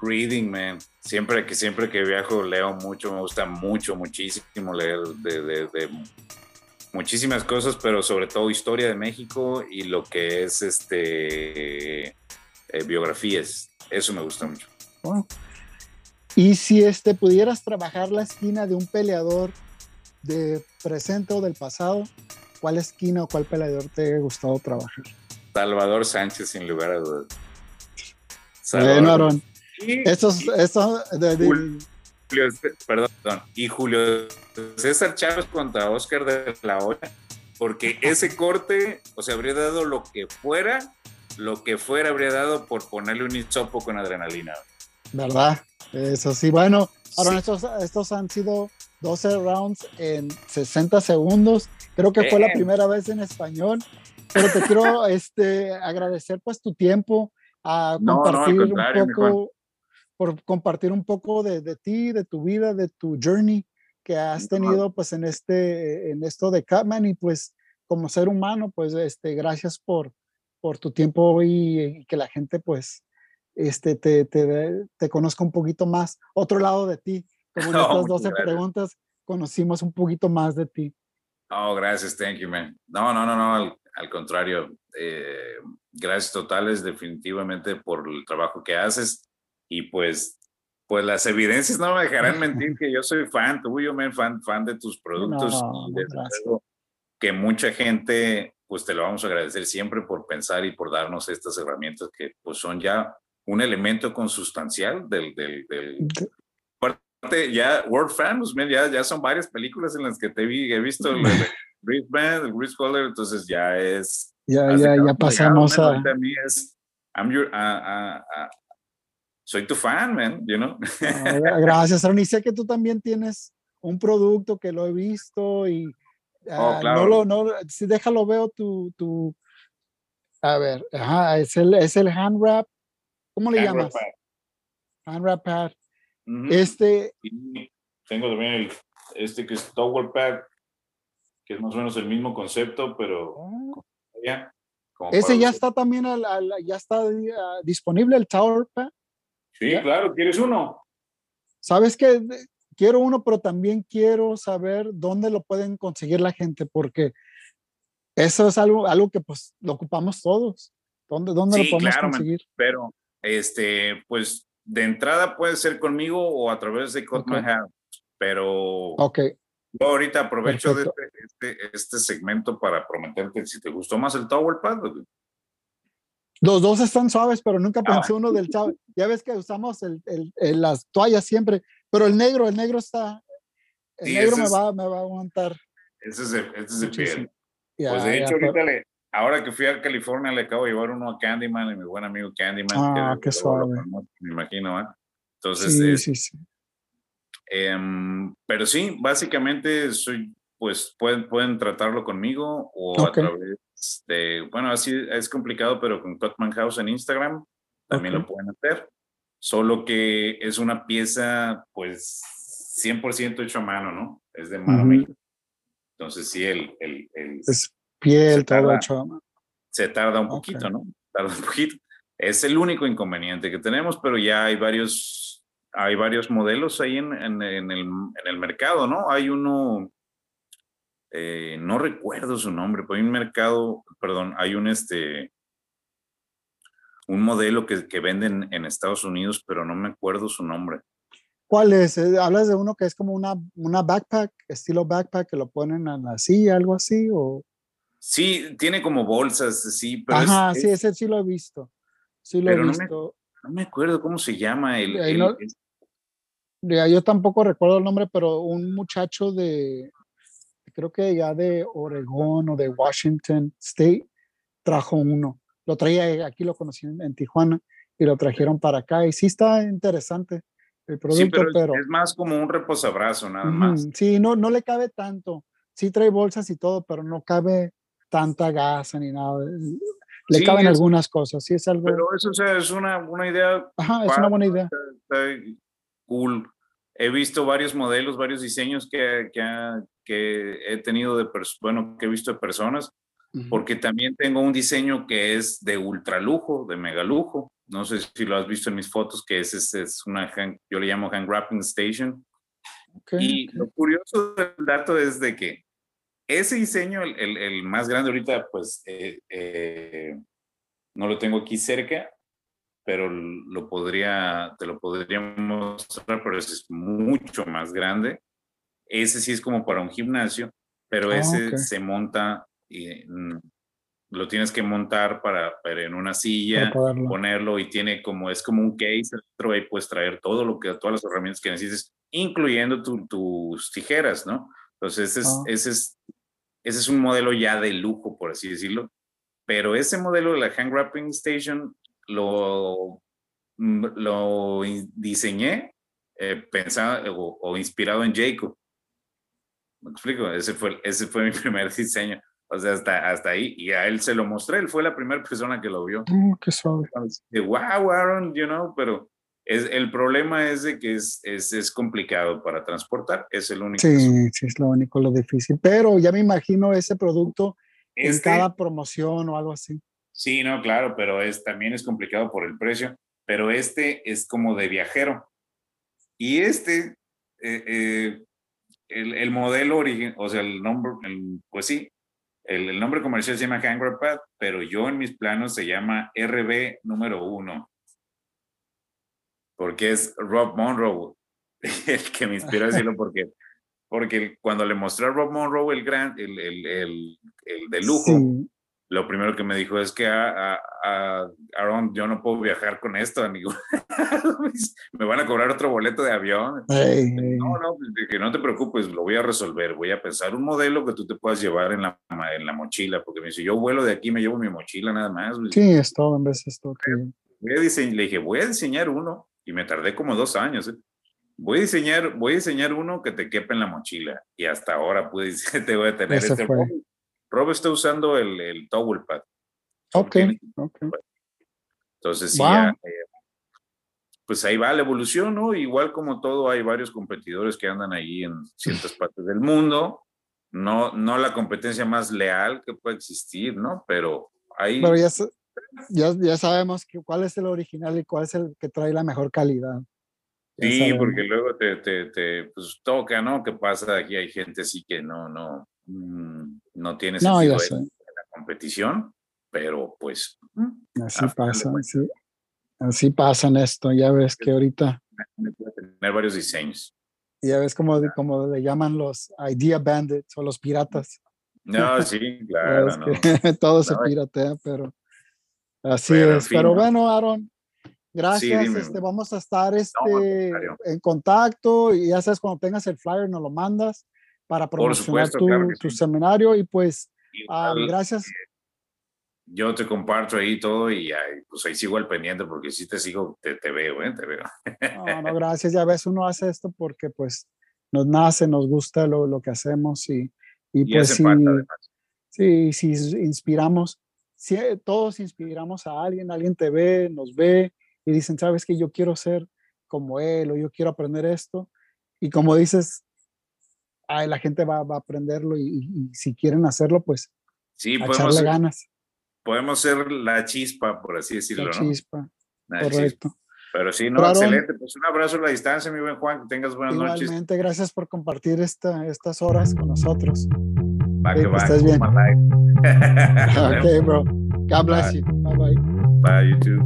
Reading, man. Siempre que, siempre que viajo leo mucho, me gusta mucho, muchísimo leer de, de, muchísimas cosas, pero sobre todo historia de México y lo que es este eh, biografías. Eso me gusta mucho.
Y si este, pudieras trabajar la esquina de un peleador de presente o del pasado, ¿cuál esquina o cuál peleador te ha gustado trabajar?
Salvador Sánchez, sin lugar a dudas.
Bueno, Aaron. Estos,
perdón, y Julio César Chávez contra Oscar de la Hoya, porque ese corte, o sea, habría dado lo que fuera, lo que fuera habría dado por ponerle un hisopo con adrenalina.
¿Verdad? Eso sí, bueno, ahora estos, estos han sido 12 rounds en 60 segundos. Creo que fue la primera vez en español, pero te quiero este, agradecer pues tu tiempo a compartir un poco, por compartir un poco de, de, ti, de tu vida, de tu journey que has tenido pues en este, en esto de Catman y pues como ser humano, pues este, gracias por, por tu tiempo y, y que la gente pues este, te, te, te conozca un poquito más, otro lado de ti. Como en estas 12 preguntas, conocimos un poquito más de ti.
Oh, gracias, thank you, man. No, no, no, no, al, contrario. Eh, gracias totales definitivamente por el trabajo que haces y pues pues las evidencias no me dejarán mentir que yo soy fan tuyo, man, fan, fan de tus productos que mucha gente pues te lo vamos a agradecer siempre por pensar y por darnos estas herramientas que pues son ya un elemento consustancial del, del, del ya World Famous, ya, ya son varias películas en las que te vi, he visto el, el Chris Collar, entonces ya es...
Ya, ya, ya pasamos a...
mí es, I'm your, uh, uh, soy tu fan, man, you know.
gracias, Aaron. Y sé que tú también tienes un producto que lo he visto y oh, claro. no lo, no, si déjalo veo tu, tu, a ver, ajá, es el, es el hand wrap ¿Cómo le llamas? Handwrap pad. Este.
tengo también el, este que es Towel Pad, que es más o menos el mismo concepto, pero.
Ah. Ese ya está también, al, ya está ah, disponible el Tower Pad.
Sí, claro, ¿quieres uno?
Sabes que quiero uno, pero también quiero saber dónde lo pueden conseguir la gente, porque eso es algo, algo que pues lo ocupamos todos. ¿Dónde, dónde lo podemos conseguir?
pero este, pues de entrada puede ser conmigo o a través de Cut House, pero
okay.
yo ahorita aprovecho de este, este, segmento para prometerte si te gustó más el Tower Pad.
Los dos están suaves, pero nunca ah. pensé uno del chavo. Ya ves que usamos el, el, las toallas siempre, pero el negro, el negro está, el negro me, va, me va a aguantar.
Ese es el, ese es el piel. pues de hecho, ahorita le, ahora que fui a California le acabo de llevar uno a Candyman, y mi buen amigo Candyman.
Ah, qué suave.
me imagino, ¿eh? Entonces, sí, sí, sí. Em, pero sí, básicamente soy, pues pueden, pueden tratarlo conmigo o a través de, bueno, así es complicado, pero con Cutman House en Instagram también lo pueden hacer. solo que es una pieza, pues, 100% hecho a mano, ¿no? Es de mano Entonces, sí, el... el,
es piel, todo hecho a mano.
Se tarda un poquito, ¿no? Tarda un poquito. Es el único inconveniente que tenemos, pero ya hay varios, hay varios modelos ahí en, en, en, el, en el, mercado, ¿no? Hay uno, eh, no recuerdo su nombre, pero hay un mercado, perdón, hay un este, un modelo que, que venden en Estados Unidos, pero no me acuerdo su nombre.
¿Cuál es? Eh, ¿Hablas de uno que es como una, una backpack, estilo backpack, que lo ponen en la silla, algo así? O...
Sí, tiene como bolsas, sí,
pero Ajá, sí, ese sí lo he visto. Sí lo he visto.
No me, acuerdo cómo se llama el...
yo tampoco recuerdo el nombre, pero un muchacho de, creo que ya de Oregón o de Washington State, trajo uno lo traía aquí, lo conocí en, Tijuana y lo trajeron para acá. Y sí está interesante el producto, pero,
es, más como un reposabrazo, nada más.
Sí, no, no le cabe tanto. Sí trae bolsas y todo, pero no cabe tanta gasa ni nada. Le caben algunas cosas, sí es algo.
Pero eso es una, una idea.
Ajá, es una buena idea.
cool. He visto varios modelos, varios diseños que, que, que he tenido de, bueno, que he visto de personas porque también tengo un diseño que es de ultralujo, de megalujo. No sé si lo has visto en mis fotos, que es, es, es una, yo le llamo hand wrapping station. y lo curioso del dato es de que ese diseño, el, el, más grande ahorita, pues eh, eh, no lo tengo aquí cerca, pero lo podría, te lo podría mostrar, pero ese es mucho más grande. Ese sí es como para un gimnasio, pero ah, ese se monta y mm, lo tienes que montar para, en una silla, ponerlo y tiene como, es como un case dentro y puedes traer todo lo que, todas las herramientas que necesites, incluyendo tus tijeras, ¿no? Entonces, ese es, ah. ese, es, ese es un modelo ya de lujo, por así decirlo. Pero ese modelo de la Hand Wrapping Station lo, mm, lo diseñé eh, pensado o, o, inspirado en Jacob. ¿Me explico? Ese fue, ese fue mi primer diseño. O sea, hasta, hasta ahí. Y a él se lo mostré. Él fue la primera persona que lo vio.
Oh, qué suave.
De, wow, Aaron, you know, pero es, el problema es de que es, es, es, complicado para transportar. Es el único.
Sí, sí, es lo único, lo difícil. Pero ya me imagino ese producto en este cada promoción o algo así.
Sí, no, claro, pero es, también es complicado por el precio. Pero este es como de viajero. Y este, eh, eh, el, el, modelo origen, o sea, el nombre, pues sí, el, nombre comercial se llama Pad, pero yo en mis planos se llama RB número uno. Porque es Rob Monroe el que me inspiró a decirlo porque, porque cuando le mostré a Rob Monroe el gran, el, el, el, el de lujo, lo primero que me dijo es que a, a, Aaron, yo no puedo viajar con esto, amigo. me van a cobrar otro boleto de avión. No, no, que no te preocupes, lo voy a resolver. Voy a pensar un modelo que tú te puedas llevar en la, en la mochila, porque me dice, yo vuelo de aquí, me llevo mi mochila nada más.
Sí, es todo, en vez de esto.
le dije, voy a diseñar uno, y me tardé como dos años. ¿eh? Voy a diseñar, voy a diseñar uno que te quepa en la mochila, y hasta ahora pude, te voy a tener este Rob está usando el, el towel pad.
Ok.
Entonces, sí, eh, pues ahí va la evolución, ¿no? Igual como todo, hay varios competidores que andan ahí en ciertas partes del mundo. No, no la competencia más leal que puede existir, ¿no? Pero ahí.
Pero ya, ya, ya sabemos que, cuál es el original y cuál es el que trae la mejor calidad.
sí, porque luego te, te, te pues, toca, ¿no? ¿Qué pasa? Aquí hay gente así que no, no, Mm, no tiene sentido en la competición, pero pues...
Así pasa, así, así pasa en esto, ya ves que ahorita...
Tener varios diseños.
Ya ves como, como le llaman los idea bandits o los piratas.
No, sí, claro.
todo se piratea, pero así es. pero bueno, Aaron, gracias. este, vamos a estar este, en contacto y ya sabes, cuando tengas el flyer nos lo mandas para promocionar tu, seminario y pues ah, gracias.
Yo te comparto ahí todo y pues ahí sigo al pendiente porque si te sigo, te, te veo, ¿eh? te veo.
No, no, gracias. Ya ves, uno hace esto porque pues nos nace, nos gusta lo, lo que hacemos y, y, pues si, sí, si inspiramos, si todos inspiramos a alguien, alguien te ve, nos ve y dicen, sabes que yo quiero ser como él o yo quiero aprender esto. Y como dices, ay, la gente va, va a aprenderlo y, si quieren hacerlo, pues
sí, a echarle ganas. Podemos ser la chispa, por así decirlo. La
chispa, correcto.
Pero sí, no, excelente. Pues un abrazo a la distancia, mi buen Juan. Que tengas buenas
noches.
Igualmente,
gracias por compartir esta, estas horas con nosotros.
Va que va. Estás
bien. ok, bro. God bless you. Bye bye.
Bye, you too.